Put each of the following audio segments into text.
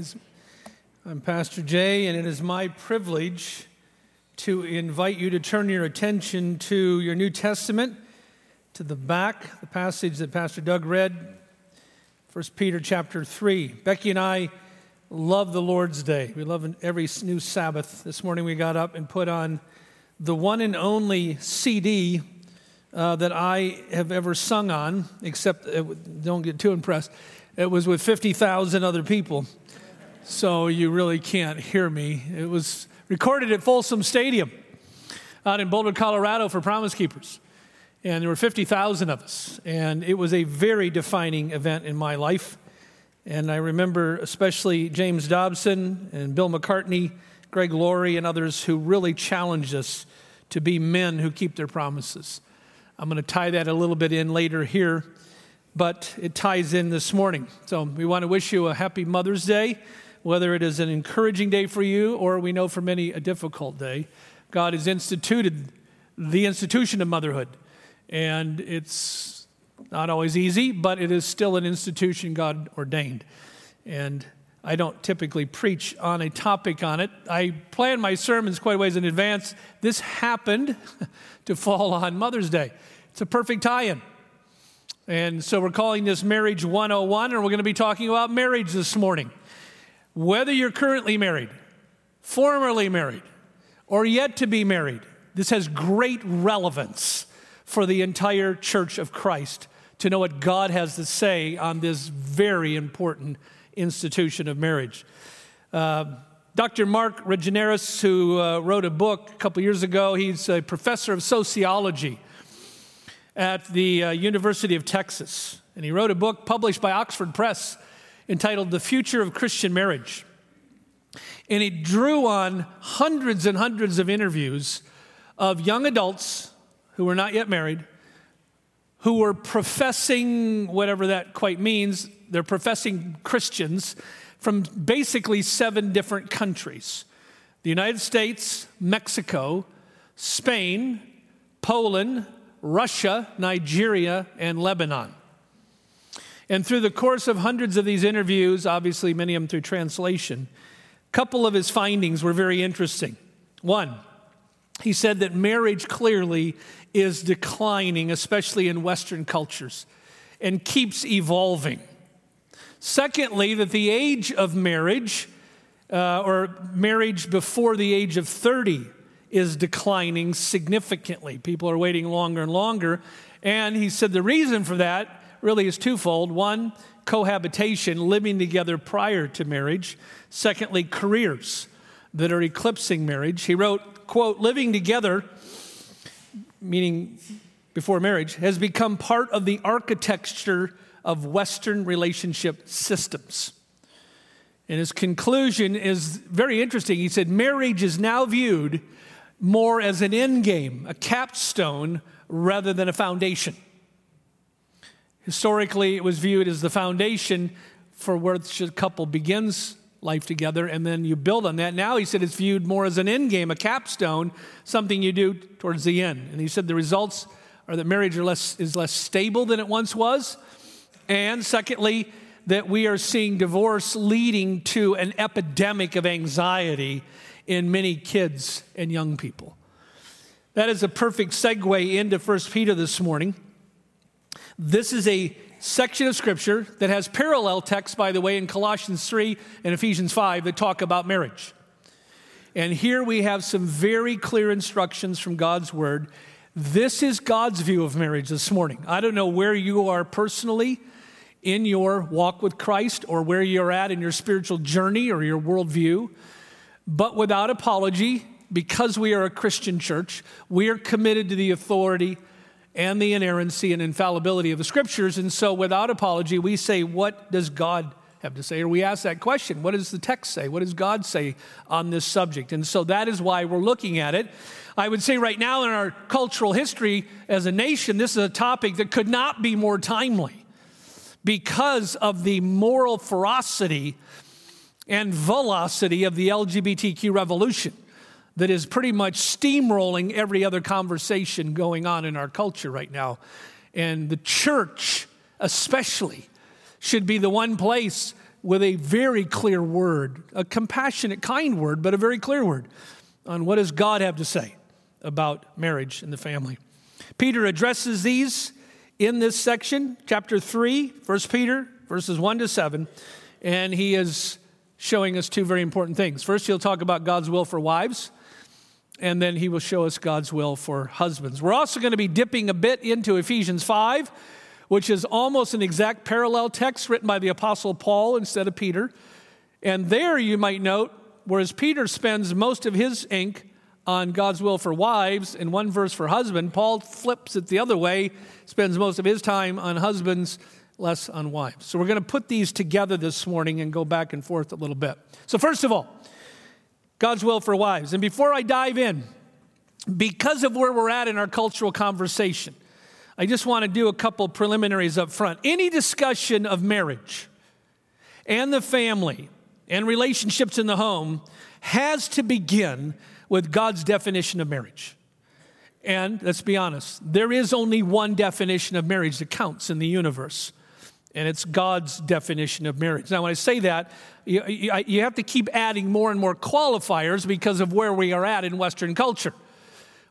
Is, I'm Pastor Jay, and it is my privilege to invite you to turn your attention to your New Testament, to the back, the passage that Pastor Doug read, 1 Peter chapter 3. Becky and I love the Lord's Day. We love every new Sabbath. This morning we got up and put on the one and only CD uh, that I have ever sung on, except don't get too impressed. It was with 50,000 other people, so you really can't hear me. It was recorded at Folsom Stadium out in Boulder, Colorado for Promise Keepers. And there were 50,000 of us. And it was a very defining event in my life. And I remember especially James Dobson and Bill McCartney, Greg Laurie, and others who really challenged us to be men who keep their promises. I'm going to tie that a little bit in later here but it ties in this morning. So we want to wish you a happy Mother's Day, whether it is an encouraging day for you or we know for many a difficult day. God has instituted the institution of motherhood, and it's not always easy, but it is still an institution God ordained. And I don't typically preach on a topic on it. I plan my sermons quite a ways in advance. This happened to fall on Mother's Day. It's a perfect tie in. And so we're calling this Marriage 101, and we're going to be talking about marriage this morning. Whether you're currently married, formerly married, or yet to be married, this has great relevance for the entire church of Christ to know what God has to say on this very important institution of marriage. Uh, Dr. Mark Regnerus, who uh, wrote a book a couple years ago, he's a professor of sociology at the uh, University of Texas. And he wrote a book published by Oxford Press entitled The Future of Christian Marriage. And it drew on hundreds and hundreds of interviews of young adults who were not yet married, who were professing whatever that quite means, they're professing Christians from basically seven different countries the United States, Mexico, Spain, Poland, Russia, Nigeria, and Lebanon. And through the course of hundreds of these interviews, obviously many of them through translation, a couple of his findings were very interesting. One, he said that marriage clearly is declining, especially in Western cultures, and keeps evolving. Secondly, that the age of marriage, uh, or marriage before the age of 30, is declining significantly. People are waiting longer and longer. And he said the reason for that really is twofold. One, cohabitation, living together prior to marriage. Secondly, careers that are eclipsing marriage. He wrote, quote, living together, meaning before marriage, has become part of the architecture of Western relationship systems. And his conclusion is very interesting. He said, marriage is now viewed more as an end game, a capstone, rather than a foundation. Historically, it was viewed as the foundation for where the couple begins life together, and then you build on that. Now he said it's viewed more as an end game, a capstone, something you do towards the end. And he said the results are that marriage less, is less stable than it once was. And secondly, that we are seeing divorce leading to an epidemic of anxiety in many kids and young people. That is a perfect segue into 1 Peter this morning. This is a section of scripture that has parallel texts, by the way, in Colossians 3 and Ephesians 5 that talk about marriage. And here we have some very clear instructions from God's word. This is God's view of marriage this morning. I don't know where you are personally in your walk with Christ or where you're at in your spiritual journey or your worldview. But without apology, because we are a Christian church, we are committed to the authority and the inerrancy and infallibility of the scriptures. And so, without apology, we say, What does God have to say? Or we ask that question What does the text say? What does God say on this subject? And so, that is why we're looking at it. I would say right now in our cultural history as a nation, this is a topic that could not be more timely because of the moral ferocity and velocity of the LGBTQ revolution that is pretty much steamrolling every other conversation going on in our culture right now. And the church, especially, should be the one place with a very clear word, a compassionate, kind word, but a very clear word on what does God have to say about marriage and the family. Peter addresses these in this section, chapter 3, 1 Peter, verses 1 to 7, and he is showing us two very important things. First, he'll talk about God's will for wives, and then he will show us God's will for husbands. We're also going to be dipping a bit into Ephesians 5, which is almost an exact parallel text written by the Apostle Paul instead of Peter. And there you might note, whereas Peter spends most of his ink on God's will for wives and one verse for husband, Paul flips it the other way, spends most of his time on husbands less on wives. So we're going to put these together this morning and go back and forth a little bit. So, first of all, God's will for wives. And before I dive in, because of where we're at in our cultural conversation, I just want to do a couple preliminaries up front. Any discussion of marriage and the family and relationships in the home has to begin with God's definition of marriage. And let's be honest, there is only one definition of marriage that counts in the universe and it's God's definition of marriage. Now, when I say that, you, you, have to keep adding more and more qualifiers because of where we are at in Western culture.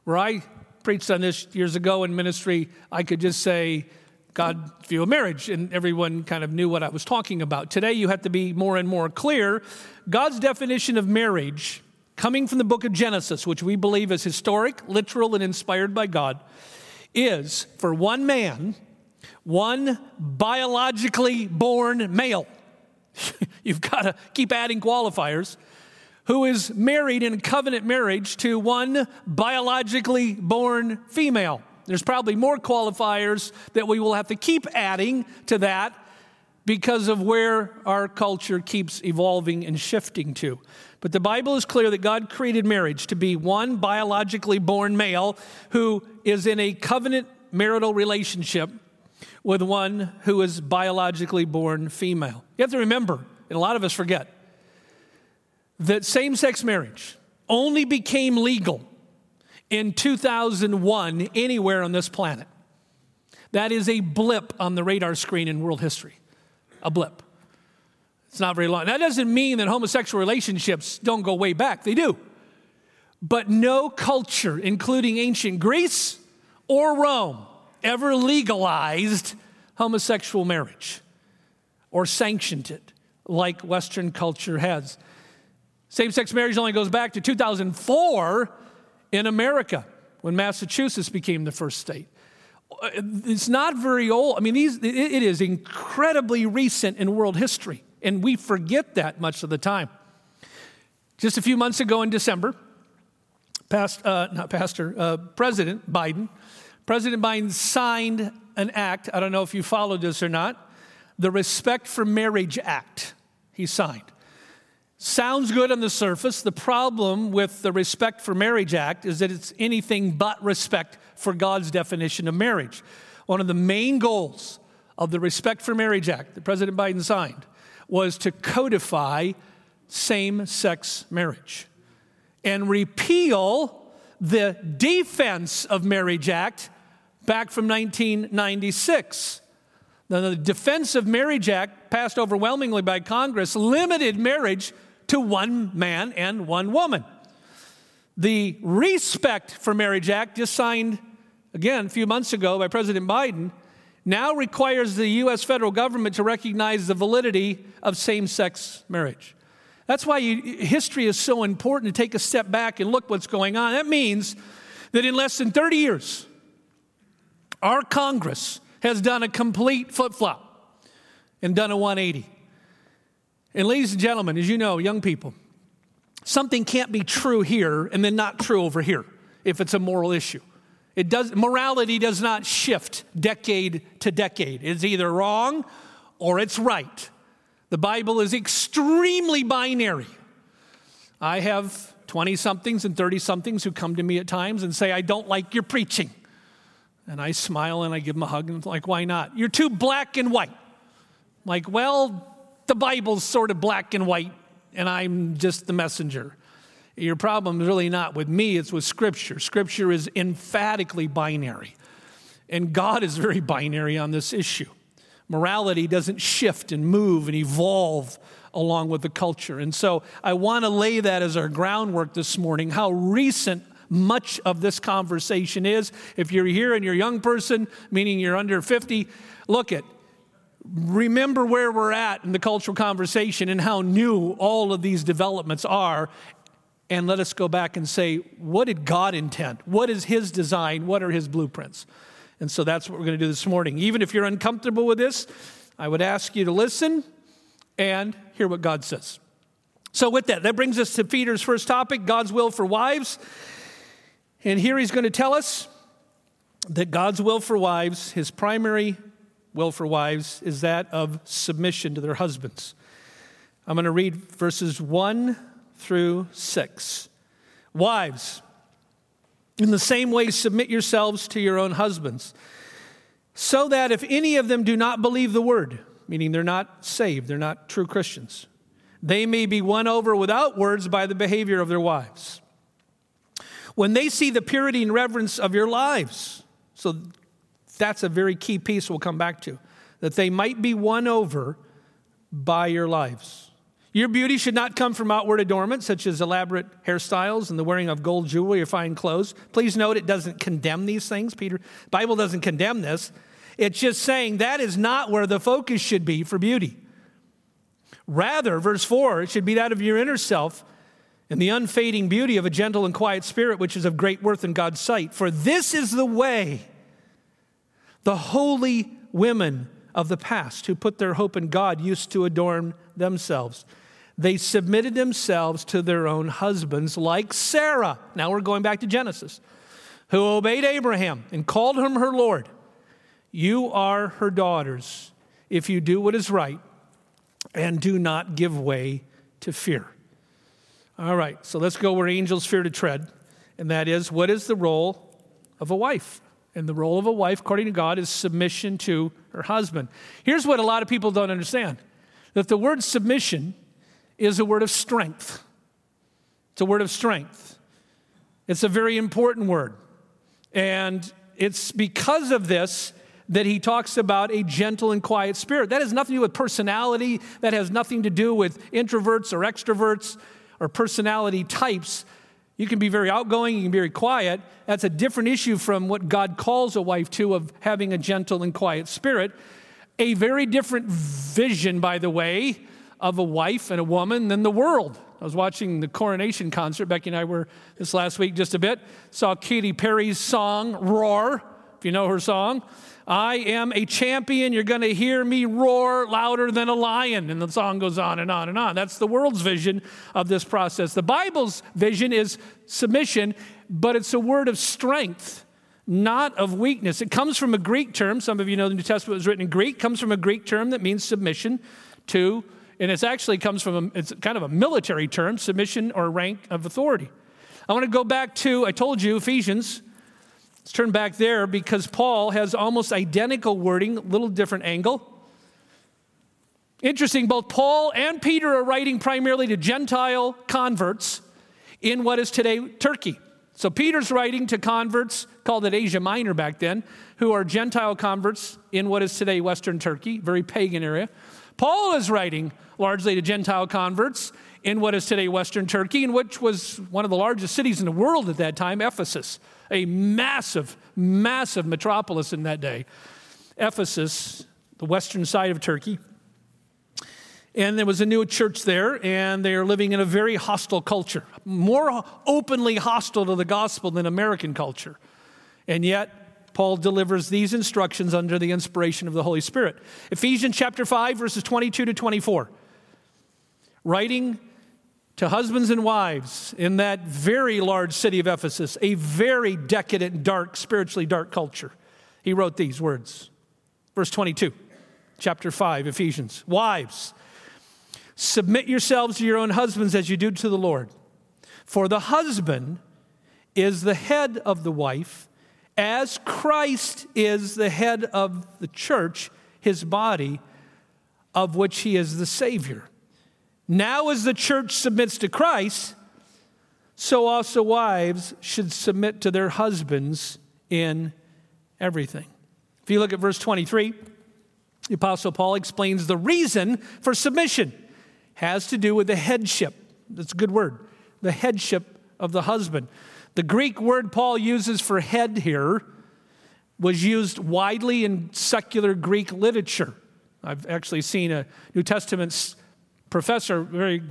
Where I preached on this years ago in ministry, I could just say, God's view of marriage, and everyone kind of knew what I was talking about. Today, you have to be more and more clear. God's definition of marriage, coming from the book of Genesis, which we believe is historic, literal, and inspired by God, is for one man one biologically born male. You've got to keep adding qualifiers. Who is married in covenant marriage to one biologically born female. There's probably more qualifiers that we will have to keep adding to that because of where our culture keeps evolving and shifting to. But the Bible is clear that God created marriage to be one biologically born male who is in a covenant marital relationship with one who is biologically born female. You have to remember, and a lot of us forget, that same sex marriage only became legal in 2001 anywhere on this planet. That is a blip on the radar screen in world history. A blip. It's not very long. That doesn't mean that homosexual relationships don't go way back, they do. But no culture, including ancient Greece or Rome, ever legalized homosexual marriage or sanctioned it like Western culture has. Same sex marriage only goes back to 2004 in America when Massachusetts became the first state. It's not very old. I mean, these, it is incredibly recent in world history, and we forget that much of the time. Just a few months ago in December, past, uh, not Pastor, uh, President Biden President Biden signed an act. I don't know if you followed this or not. The Respect for Marriage Act, he signed. Sounds good on the surface. The problem with the Respect for Marriage Act is that it's anything but respect for God's definition of marriage. One of the main goals of the Respect for Marriage Act that President Biden signed was to codify same sex marriage and repeal the Defense of Marriage Act back from 1996. the Defense of Marriage Act, passed overwhelmingly by Congress, limited marriage to one man and one woman. The Respect for Marriage Act, just signed again a few months ago by President Biden, now requires the U.S. federal government to recognize the validity of same sex marriage. That's why you, history is so important to take a step back and look what's going on. That means that in less than 30 years, our Congress has done a complete flip flop and done a 180. And, ladies and gentlemen, as you know, young people, something can't be true here and then not true over here if it's a moral issue. It does, morality does not shift decade to decade. It's either wrong or it's right. The Bible is extremely binary. I have 20 somethings and 30 somethings who come to me at times and say, I don't like your preaching. And I smile and I give him a hug and I'm like, why not? You're too black and white. I'm like, well, the Bible's sort of black and white, and I'm just the messenger. Your problem is really not with me, it's with Scripture. Scripture is emphatically binary. And God is very binary on this issue. Morality doesn't shift and move and evolve along with the culture. And so I want to lay that as our groundwork this morning, how recent much of this conversation is. If you're here and you're a young person, meaning you're under 50, look at remember where we're at in the cultural conversation and how new all of these developments are. And let us go back and say, what did God intend? What is His design? What are His blueprints? And so that's what we're going to do this morning. Even if you're uncomfortable with this, I would ask you to listen and hear what God says. So, with that, that brings us to Peter's first topic God's will for wives. And here he's going to tell us that God's will for wives, his primary will for wives, is that of submission to their husbands. I'm going to read verses 1 through 6. Wives, in the same way, submit yourselves to your own husbands, so that if any of them do not believe the word, meaning they're not saved, they're not true Christians, they may be won over without words by the behavior of their wives. When they see the purity and reverence of your lives, so that's a very key piece we'll come back to, that they might be won over by your lives. Your beauty should not come from outward adornment, such as elaborate hairstyles and the wearing of gold jewelry or fine clothes. Please note it doesn't condemn these things. Peter, Bible doesn't condemn this. It's just saying that is not where the focus should be for beauty. Rather, verse 4, it should be that of your inner self and the unfading beauty of a gentle and quiet spirit, which is of great worth in God's sight. For this is the way the holy women of the past who put their hope in God used to adorn themselves. They submitted themselves to their own husbands, like Sarah. Now we're going back to Genesis, who obeyed Abraham and called him her Lord. You are her daughters if you do what is right and do not give way to fear. All right, so let's go where angels fear to tread, and that is what is the role of a wife? And the role of a wife, according to God, is submission to her husband. Here's what a lot of people don't understand that the word submission is a word of strength. It's a word of strength. It's a very important word. And it's because of this that he talks about a gentle and quiet spirit. That has nothing to do with personality, that has nothing to do with introverts or extroverts or personality types. You can be very outgoing, you can be very quiet. That's a different issue from what God calls a wife to of having a gentle and quiet spirit. A very different vision, by the way, of a wife and a woman than the world. I was watching the coronation concert. Becky and I were this last week just a bit. Saw Katy Perry's song, Roar, if you know her song. I am a champion. You're going to hear me roar louder than a lion. And the song goes on and on and on. That's the world's vision of this process. The Bible's vision is submission, but it's a word of strength, not of weakness. It comes from a Greek term. Some of you know the New Testament was written in Greek. Comes from a Greek term that means submission to, and it actually comes from, a, it's kind of a military term, submission or rank of authority. I want to go back to, I told you, Ephesians Let's turn back there because Paul has almost identical wording, a little different angle. Interesting, both Paul and Peter are writing primarily to Gentile converts in what is today Turkey. So Peter's writing to converts, called it Asia Minor back then, who are Gentile converts in what is today Western Turkey, very pagan area. Paul is writing largely to Gentile converts in what is today Western Turkey, in which was one of the largest cities in the world at that time, Ephesus a massive, massive metropolis in that day. Ephesus, the western side of Turkey. And there was a new church there, and they are living in a very hostile culture, more openly hostile to the gospel than American culture. And yet, Paul delivers these instructions under the inspiration of the Holy Spirit. Ephesians chapter 5, verses 22 to 24. Writing to husbands and wives in that very large city of Ephesus, a very decadent, dark, spiritually dark culture. He wrote these words. Verse 22, chapter 5, Ephesians. Wives, submit yourselves to your own husbands as you do to the Lord. For the husband is the head of the wife, as Christ is the head of the church, his body, of which he is the Savior. Now, as the church submits to Christ, so also wives should submit to their husbands in everything. If you look at verse 23, The Apostle Paul explains the reason for submission has to do with the headship. That's a good word. The headship of the husband. The Greek word Paul uses for head here was used widely in secular Greek literature. I've actually seen a New Testament professor, very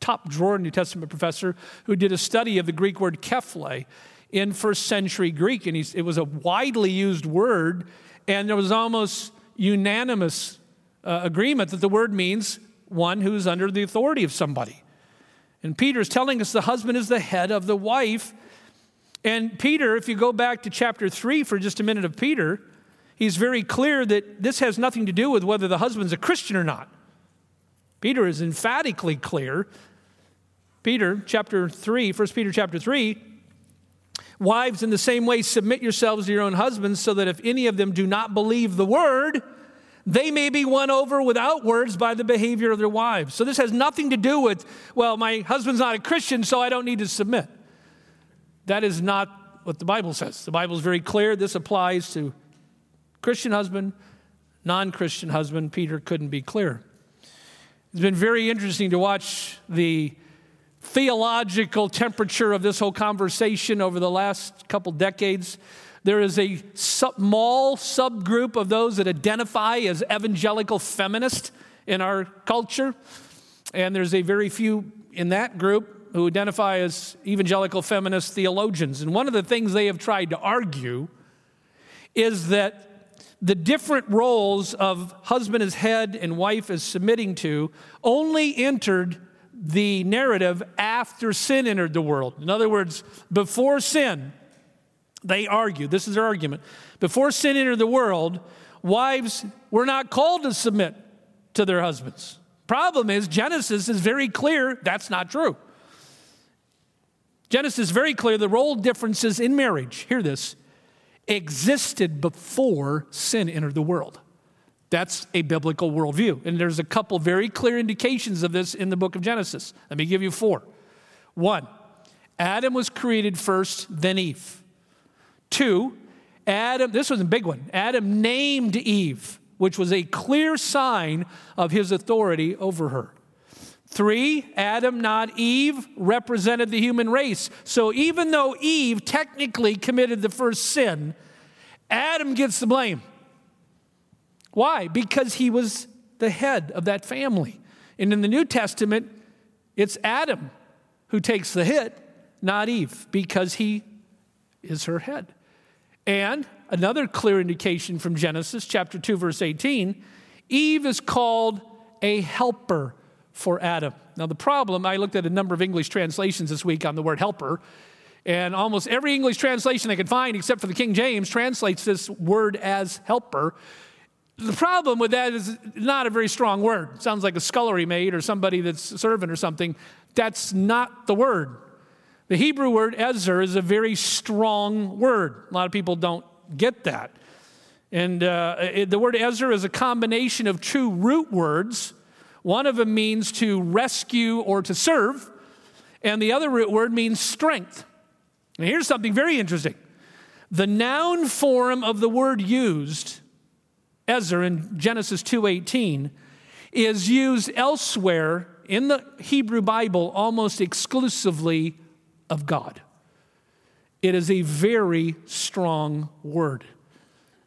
top drawer New Testament professor, who did a study of the Greek word kephale in first century Greek. And it was a widely used word, and there was almost unanimous uh, agreement that the word means one who's under the authority of somebody. And Peter is telling us the husband is the head of the wife. And Peter, if you go back to chapter 3 for just a minute of Peter, he's very clear that this has nothing to do with whether the husband's a Christian or not. Peter is emphatically clear. Peter chapter 3, 1 Peter chapter 3, wives in the same way submit yourselves to your own husbands so that if any of them do not believe the word, they may be won over without words by the behavior of their wives. So this has nothing to do with, well, my husband's not a Christian, so I don't need to submit. That is not what the Bible says. The Bible is very clear. This applies to Christian husband, non Christian husband. Peter couldn't be clearer. It's been very interesting to watch the theological temperature of this whole conversation over the last couple decades. There is a small subgroup of those that identify as evangelical feminist in our culture, and there's a very few in that group who identify as evangelical feminist theologians. And one of the things they have tried to argue is that the different roles of husband as head and wife as submitting to only entered the narrative after sin entered the world. In other words, before sin, they argue, this is their argument. Before sin entered the world, wives were not called to submit to their husbands. Problem is, Genesis is very clear that's not true. Genesis is very clear the role differences in marriage, hear this, existed before sin entered the world. That's a biblical worldview. And there's a couple very clear indications of this in the book of Genesis. Let me give you four. One, Adam was created first, then Eve. Two, Adam, this was a big one. Adam named Eve, which was a clear sign of his authority over her. Three, Adam, not Eve, represented the human race. So even though Eve technically committed the first sin, Adam gets the blame. Why? Because he was the head of that family. And in the New Testament, it's Adam who takes the hit, not Eve, because he is her head. And another clear indication from Genesis chapter 2 verse 18, Eve is called a helper for Adam. Now the problem, I looked at a number of English translations this week on the word helper, and almost every English translation I could find except for the King James translates this word as helper. The problem with that is not a very strong word. It sounds like a scullery maid or somebody that's serving or something. That's not the word. The Hebrew word ezer is a very strong word. A lot of people don't get that. And uh, it, the word ezer is a combination of two root words. One of them means to rescue or to serve, and the other root word means strength. And here's something very interesting the noun form of the word used Ezer in Genesis 2:18 is used elsewhere in the Hebrew Bible almost exclusively of God. It is a very strong word.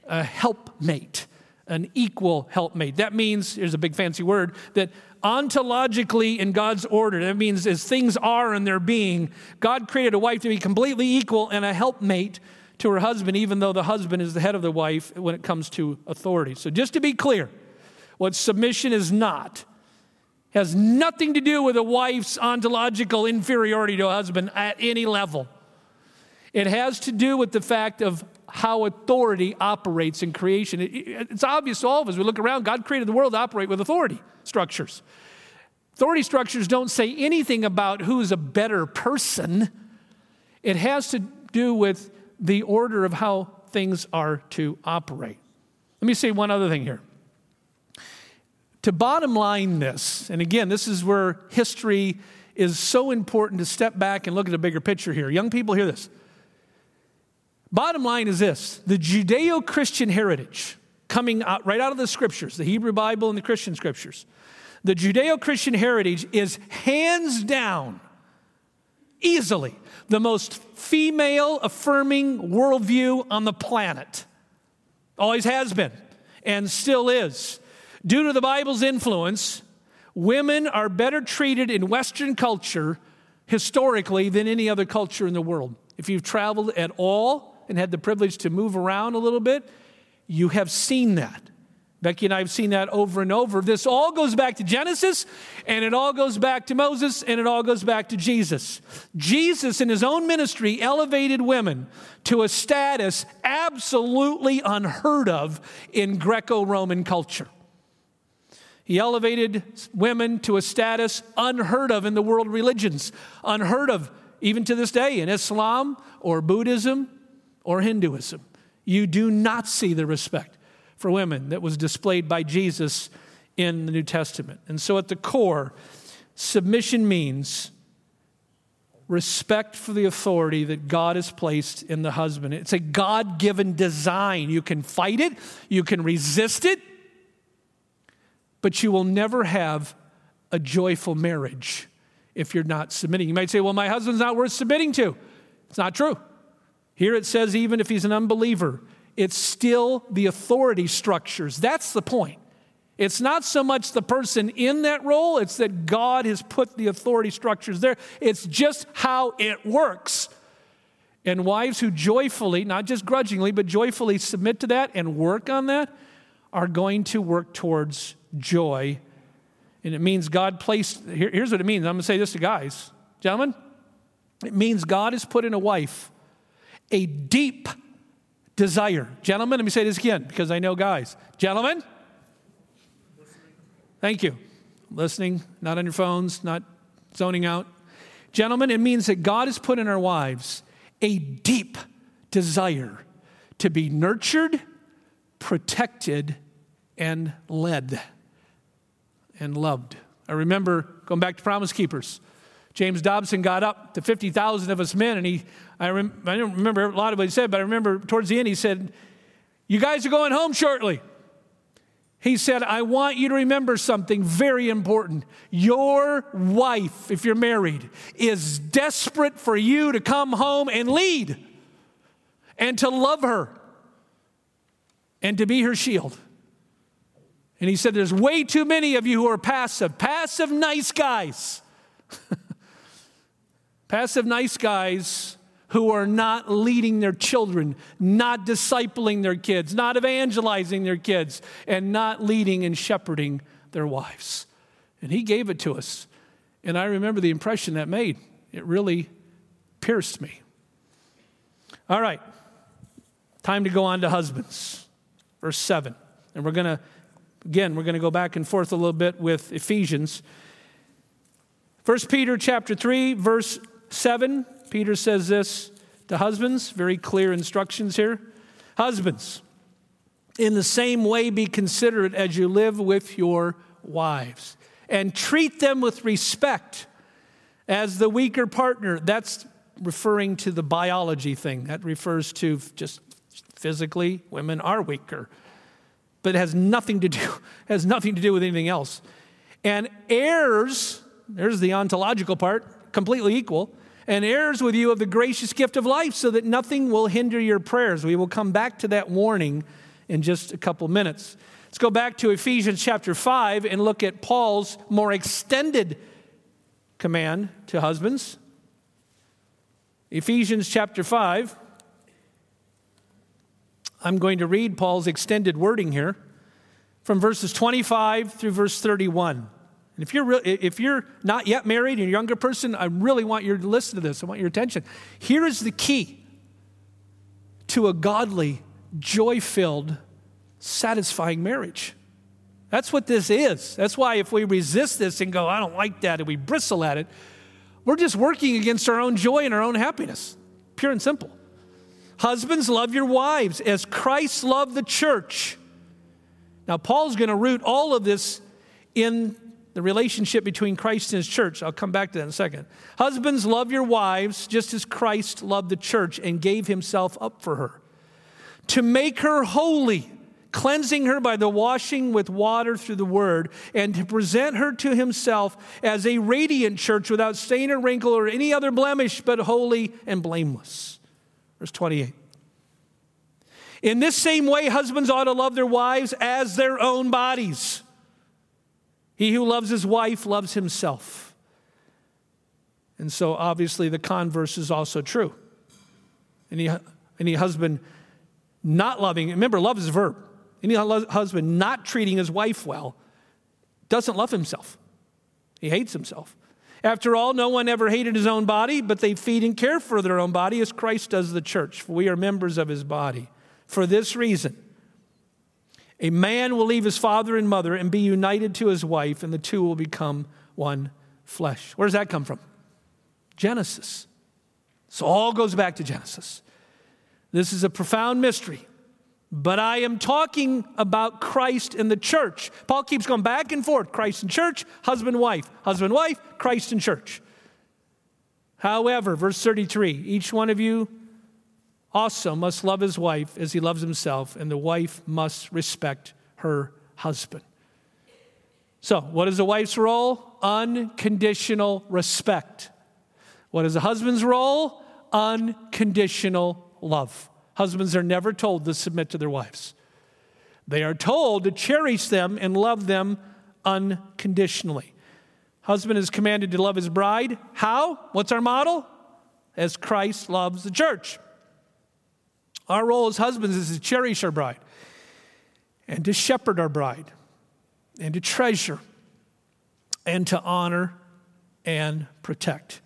A helpmate, an equal helpmate. That means, here's a big fancy word, that ontologically in God's order, that means as things are in their being, God created a wife to be completely equal and a helpmate to her husband, even though the husband is the head of the wife when it comes to authority. So, just to be clear, what submission is not has nothing to do with a wife's ontological inferiority to a husband at any level. It has to do with the fact of how authority operates in creation. it's obvious to all of us. We look around, God created the world to operate with authority structures. Authority structures don't say anything about who's a better person, it has to do with the order of how things are to operate. Let me say one other thing here. To bottom line this, and again, this is where history is so important to step back and look at the bigger picture here. Young people, hear this. Bottom line is this the Judeo Christian heritage coming out, right out of the scriptures, the Hebrew Bible and the Christian scriptures. The Judeo Christian heritage is hands down, easily, the most female affirming worldview on the planet. Always has been, and still is. Due to the Bible's influence, women are better treated in Western culture historically than any other culture in the world. If you've traveled at all and had the privilege to move around a little bit, you have seen that. Becky and I have seen that over and over. This all goes back to Genesis, and it all goes back to Moses, and it all goes back to Jesus. Jesus, in his own ministry, elevated women to a status absolutely unheard of in Greco Roman culture. He elevated women to a status unheard of in the world religions, unheard of even to this day in Islam or Buddhism or Hinduism. You do not see the respect for women that was displayed by Jesus in the New Testament. And so, at the core, submission means respect for the authority that God has placed in the husband. It's a God given design. You can fight it, you can resist it, but you will never have a joyful marriage if you're not submitting. You might say, well, my husband's not worth submitting to. It's not true. Here it says, even if he's an unbeliever, it's still the authority structures. That's the point. It's not so much the person in that role, it's that God has put the authority structures there. It's just how it works. And wives who joyfully, not just grudgingly, but joyfully submit to that and work on that are going to work towards joy. And it means God placed, here, here's what it means. I'm going to say this to guys. Gentlemen, it means God has put in a wife a deep desire. Gentlemen, let me say this again because I know guys. Gentlemen, thank you. Listening, not on your phones, not zoning out. Gentlemen, it means that God has put in our wives a deep desire to be nurtured, protected, and led and loved. I remember going back to Promise Keepers. James Dobson got up to 50,000 of us men, and he, I, rem, I don't remember a lot of what he said, but I remember towards the end he said, You guys are going home shortly. He said, I want you to remember something very important. Your wife, if you're married, is desperate for you to come home and lead and to love her and to be her shield. And he said, There's way too many of you who are passive, passive, nice guys. Passive nice guys who are not leading their children, not discipling their kids, not evangelizing their kids, and not leading and shepherding their wives. And he gave it to us. And I remember the impression that made. It really pierced me. All right, time to go on to husbands. Verse 7. And we're going to, again, we're going to go back and forth a little bit with Ephesians. 1 Peter chapter 3, verse 7, Peter says this to husbands, very clear instructions here. Husbands, in the same way, be considerate as you live with your wives and treat them with respect as the weaker partner. That's referring to the biology thing. That refers to just physically, women are weaker. But it has nothing to do, has nothing to do with anything else. And heirs, there's the ontological part, completely equal and heirs with you of the gracious gift of life, so that nothing will hinder your prayers. We will come back to that warning in just a couple minutes. Let's go back to Ephesians chapter 5 and look at Paul's more extended command to husbands. Ephesians chapter 5. I'm going to read Paul's extended wording here from verses 25 through verse 31. And if you're, re- if you're not yet married and you're a younger person, I really want you to listen to this. I want your attention. Here is the key to a godly, joy filled, satisfying marriage. That's what this is. That's why if we resist this and go, I don't like that, and we bristle at it, we're just working against our own joy and our own happiness. Pure and simple. Husbands, love your wives as Christ loved the church. Now, Paul's going to root all of this in the relationship between Christ and his church. I'll come back to that in a second. Husbands, love your wives just as Christ loved the church and gave himself up for her. To make her holy, cleansing her by the washing with water through the word, and to present her to himself as a radiant church without stain or wrinkle or any other blemish, but holy and blameless. Verse 28. In this same way, husbands ought to love their wives as their own bodies. He who loves his wife loves himself. And so, obviously, the converse is also true. Any, any husband not loving, remember, love is a verb. Any husband not treating his wife well doesn't love himself, he hates himself. After all, no one ever hated his own body, but they feed and care for their own body as Christ does the church, for we are members of his body. For this reason, a man will leave his father and mother and be united to his wife, and the two will become one flesh. Where does that come from? Genesis. So all goes back to Genesis. This is a profound mystery. But I am talking about Christ and the church. Paul keeps going back and forth Christ and church, husband, wife, husband, wife, Christ and church. However, verse 33 each one of you also must love his wife as he loves himself, and the wife must respect her husband. So, what is a wife's role? Unconditional respect. What is a husband's role? Unconditional love. Husbands are never told to submit to their wives. They are told to cherish them and love them unconditionally. Husband is commanded to love his bride. How? What's our model? As Christ loves the church. Our role as husbands is to cherish our bride and to shepherd our bride and to treasure and to honor and protect.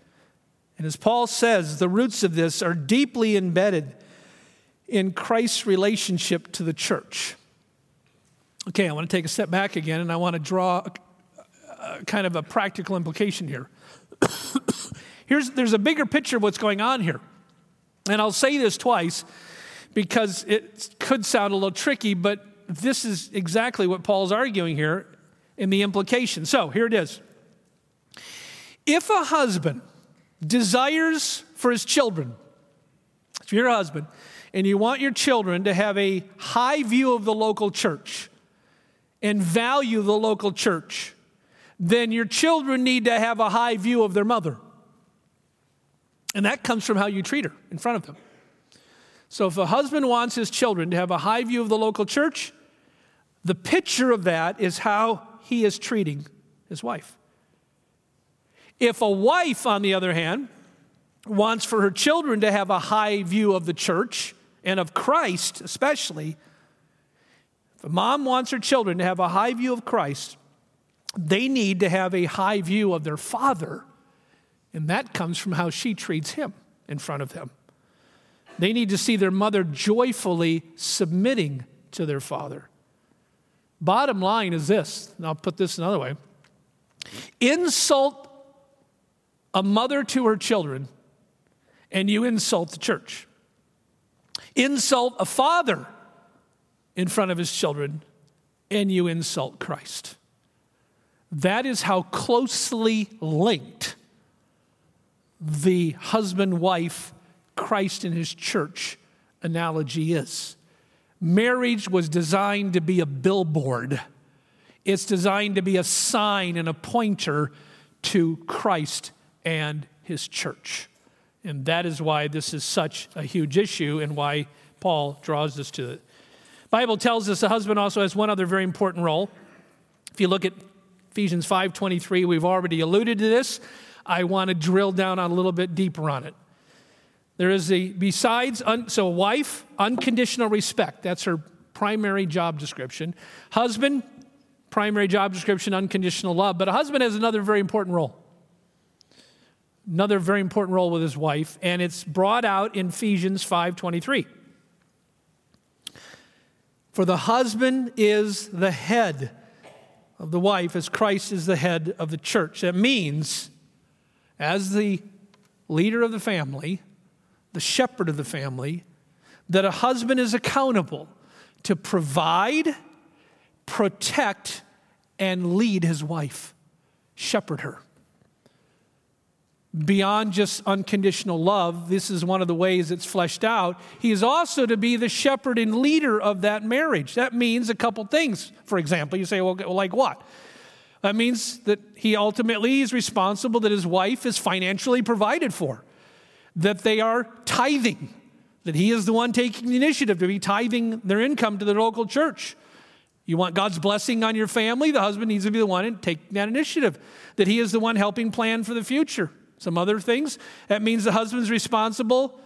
And as Paul says, the roots of this are deeply embedded in Christ's relationship to the church. Okay, I want to take a step back again and I want to draw a, a kind of a practical implication here. Here's, there's a bigger picture of what's going on here. And I'll say this twice because it could sound a little tricky, but this is exactly what Paul's arguing here in the implication. So here it is. If a husband desires for his children, if you're a husband, and you want your children to have a high view of the local church and value the local church, then your children need to have a high view of their mother. And that comes from how you treat her in front of them. So if a husband wants his children to have a high view of the local church, the picture of that is how he is treating his wife. If a wife, on the other hand, wants for her children to have a high view of the church, and of Christ especially, if a mom wants her children to have a high view of Christ, they need to have a high view of their father. And that comes from how she treats him in front of them. They need to see their mother joyfully submitting to their father. Bottom line is this, and I'll put this another way insult a mother to her children, and you insult the church insult a father in front of his children, and you insult Christ. That is how closely linked the husband wife, Christ and his church analogy is. Marriage was designed to be a billboard, it's designed to be a sign and a pointer to Christ and his church. And that is why this is such a huge issue and why Paul draws us to it. Bible tells us the husband also has one other very important role. If you look at Ephesians 5:23, we've already alluded to this. I want to drill down a little bit deeper on it. There is a besides un, so wife unconditional respect. That's her primary job description. Husband primary job description unconditional love, but a husband has another very important role another very important role with his wife, and it's brought out in Ephesians 5:23. For the husband is the head of the wife as Christ is the head of the church. That means as the leader of the family, the shepherd of the family, that a husband is accountable to provide, protect, and lead his wife, shepherd her. beyond just unconditional love, this is one of the ways it's fleshed out. He is also to be the shepherd and leader of that marriage. That means a couple things. For example, you say, well, like what? That means that he ultimately is responsible that his wife is financially provided for, that they are tithing, that he is the one taking the initiative to be tithing their income to the local church. You want God's blessing on your family? The husband needs to be the one and take that initiative, that he is the one helping plan for the future. Some other things. That means the husband's responsible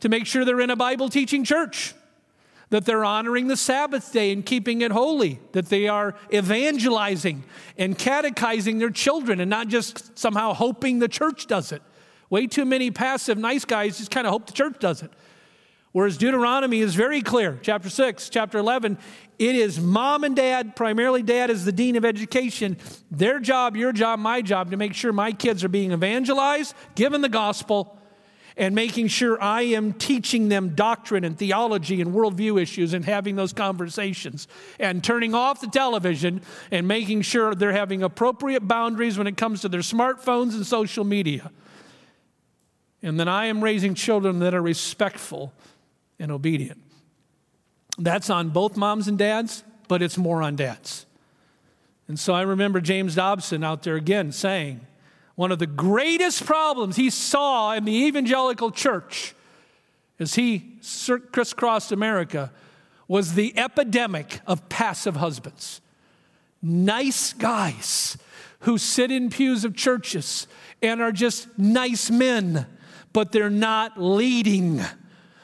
to make sure they're in a Bible teaching church, that they're honoring the Sabbath day and keeping it holy, that they are evangelizing and catechizing their children and not just somehow hoping the church does it. Way too many passive nice guys just kind of hope the church does it. Whereas Deuteronomy is very clear, chapter 6, chapter 11, it is mom and dad, primarily dad is the dean of education, their job, your job, my job, to make sure my kids are being evangelized, given the gospel, and making sure I am teaching them doctrine and theology and worldview issues and having those conversations and turning off the television and making sure they're having appropriate boundaries when it comes to their smartphones and social media. And then I am raising children that are respectful and obedient. That's on both moms and dads, but it's more on dads. And so I remember James Dobson out there again saying, one of the greatest problems he saw in the evangelical church as he crisscrossed America was the epidemic of passive husbands. Nice guys who sit in pews of churches and are just nice men, but they're not leading.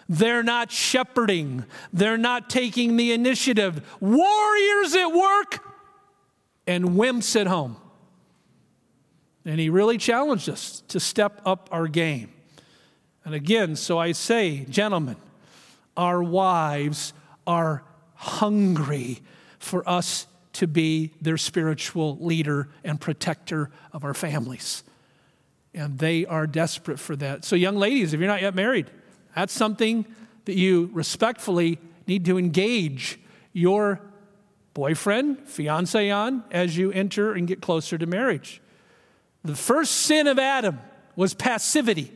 They're not shepherding. They're not taking the initiative. Warriors at work and wimps at home. And he really challenged us to step up our game. And again, so I say, gentlemen, our wives are hungry for us to be their spiritual leader and protector of our families. And they are desperate for that. So, young ladies, if you're not yet married, that's something that you respectfully need to engage your boyfriend, fiance on as you enter and get closer to marriage. The first sin of Adam was passivity.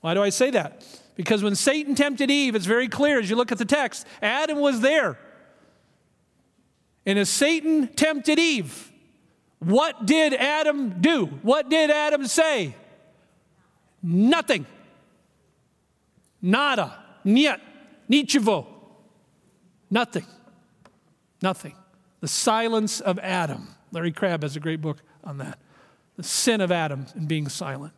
Why do I say that? Because when Satan tempted Eve, it's very clear as you look at the text, Adam was there. And as Satan tempted Eve, what did Adam do? What did Adam say? Nothing. Nada. Niet. Nichivo. Nothing. Nothing. The silence of Adam. Larry Crabb has a great book on that. The sin of Adam and being silent.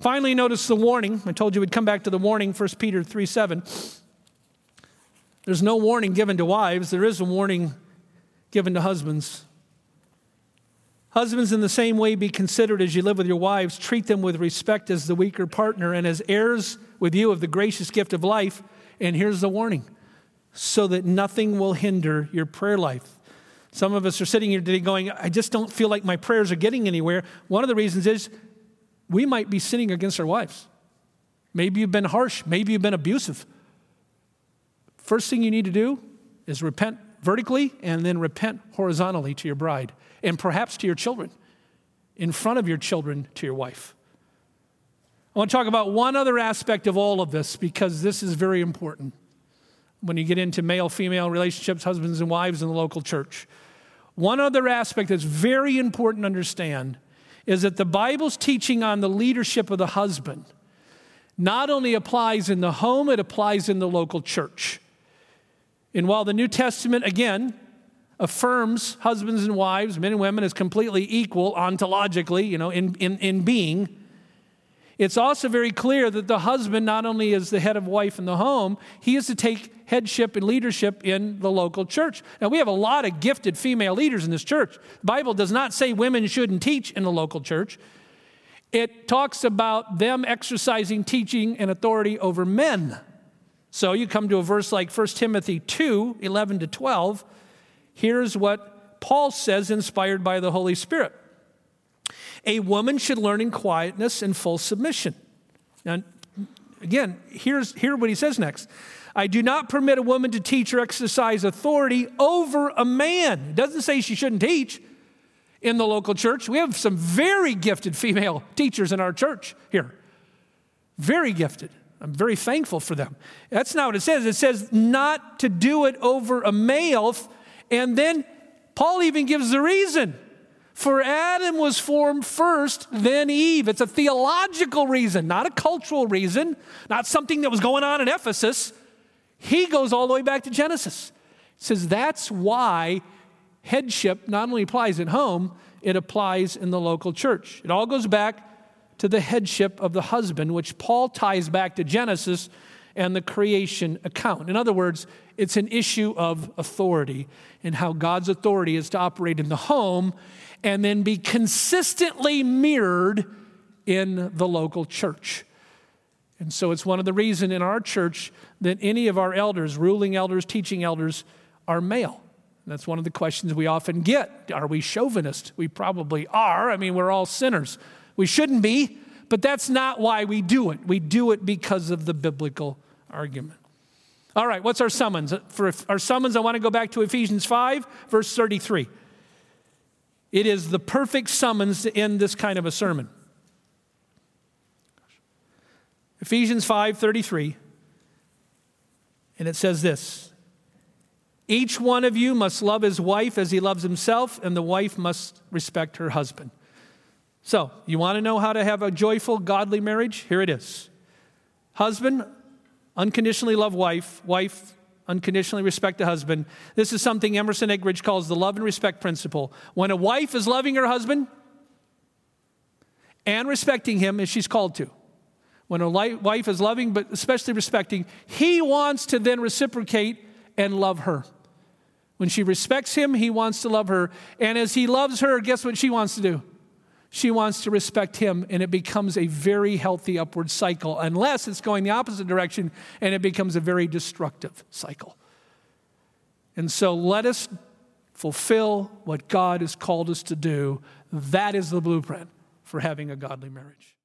Finally, notice the warning. I told you we'd come back to the warning, 1 Peter 3 7. There's no warning given to wives, there is a warning given to husbands. Husbands, in the same way, be considered as you live with your wives. Treat them with respect as the weaker partner and as heirs with you of the gracious gift of life. And here's the warning so that nothing will hinder your prayer life. Some of us are sitting here today going, I just don't feel like my prayers are getting anywhere. One of the reasons is we might be sinning against our wives. Maybe you've been harsh, maybe you've been abusive. First thing you need to do is repent vertically and then repent horizontally to your bride and perhaps to your children, in front of your children to your wife. I want to talk about one other aspect of all of this because this is very important when you get into male female relationships, husbands and wives in the local church. One other aspect that's very important to understand is that the Bible's teaching on the leadership of the husband not only applies in the home, it applies in the local church. And while the New Testament, again, affirms husbands and wives, men and women, as completely equal ontologically, you know, in, in, in being, it's also very clear that the husband not only is the head of wife in the home, he is to take headship and leadership in the local church. Now, we have a lot of gifted female leaders in this church. The Bible does not say women shouldn't teach in the local church. It talks about them exercising teaching and authority over men. So you come to a verse like 1 Timothy 2 11 to 12 Here's what Paul says, inspired by the Holy Spirit A woman should learn in quietness and full submission. Now, again, here's here what he says next. I do not permit a woman to teach or exercise authority over a man. It doesn't say she shouldn't teach. in the local church. We have some very gifted female teachers in our church here. Very gifted. I'm very thankful for them. That's not what it says. It says not to do it over a male. And then Paul even gives the reason. For Adam was formed first, then Eve. It's a theological reason, not a cultural reason, not something that was going on in Ephesus. He goes all the way back to Genesis. He says that's why headship not only applies at home, it applies in the local church. It all goes back to the headship of the husband, which Paul ties back to Genesis and the creation account. In other words, it's an issue of authority and how God's authority is to operate in the home and then be consistently mirrored in the local church. And so it's one of the reasons in our church that any of our elders, ruling elders, teaching elders, are male. And that's one of the questions we often get. Are we chauvinist? We probably are. I mean, we're all sinners. We shouldn't be, but that's not why we do it. We do it because of the biblical argument. All right, what's our summons? For our summons, I want to go back to Ephesians 5, verse 33. It is the perfect summons to end this kind of a sermon. Ephesians 5 33. And it says this Each one of you must love his wife as he loves himself, and the wife must respect her husband. So, you want to know how to have a joyful, godly marriage? Here it is. Husband, unconditionally love wife. Wife, unconditionally respect the husband. This is something Emerson Eggerichs calls the love and respect principle. When a wife is loving her husband and respecting him as she's called to, when a wife is loving but especially respecting, he wants to then reciprocate and love her. When she respects him, he wants to love her. And as he loves her, guess what she wants to do? She wants to respect him, and it becomes a very healthy upward cycle, unless it's going the opposite direction and it becomes a very destructive cycle. And so let us fulfill what God has called us to do. That is the blueprint for having a godly marriage.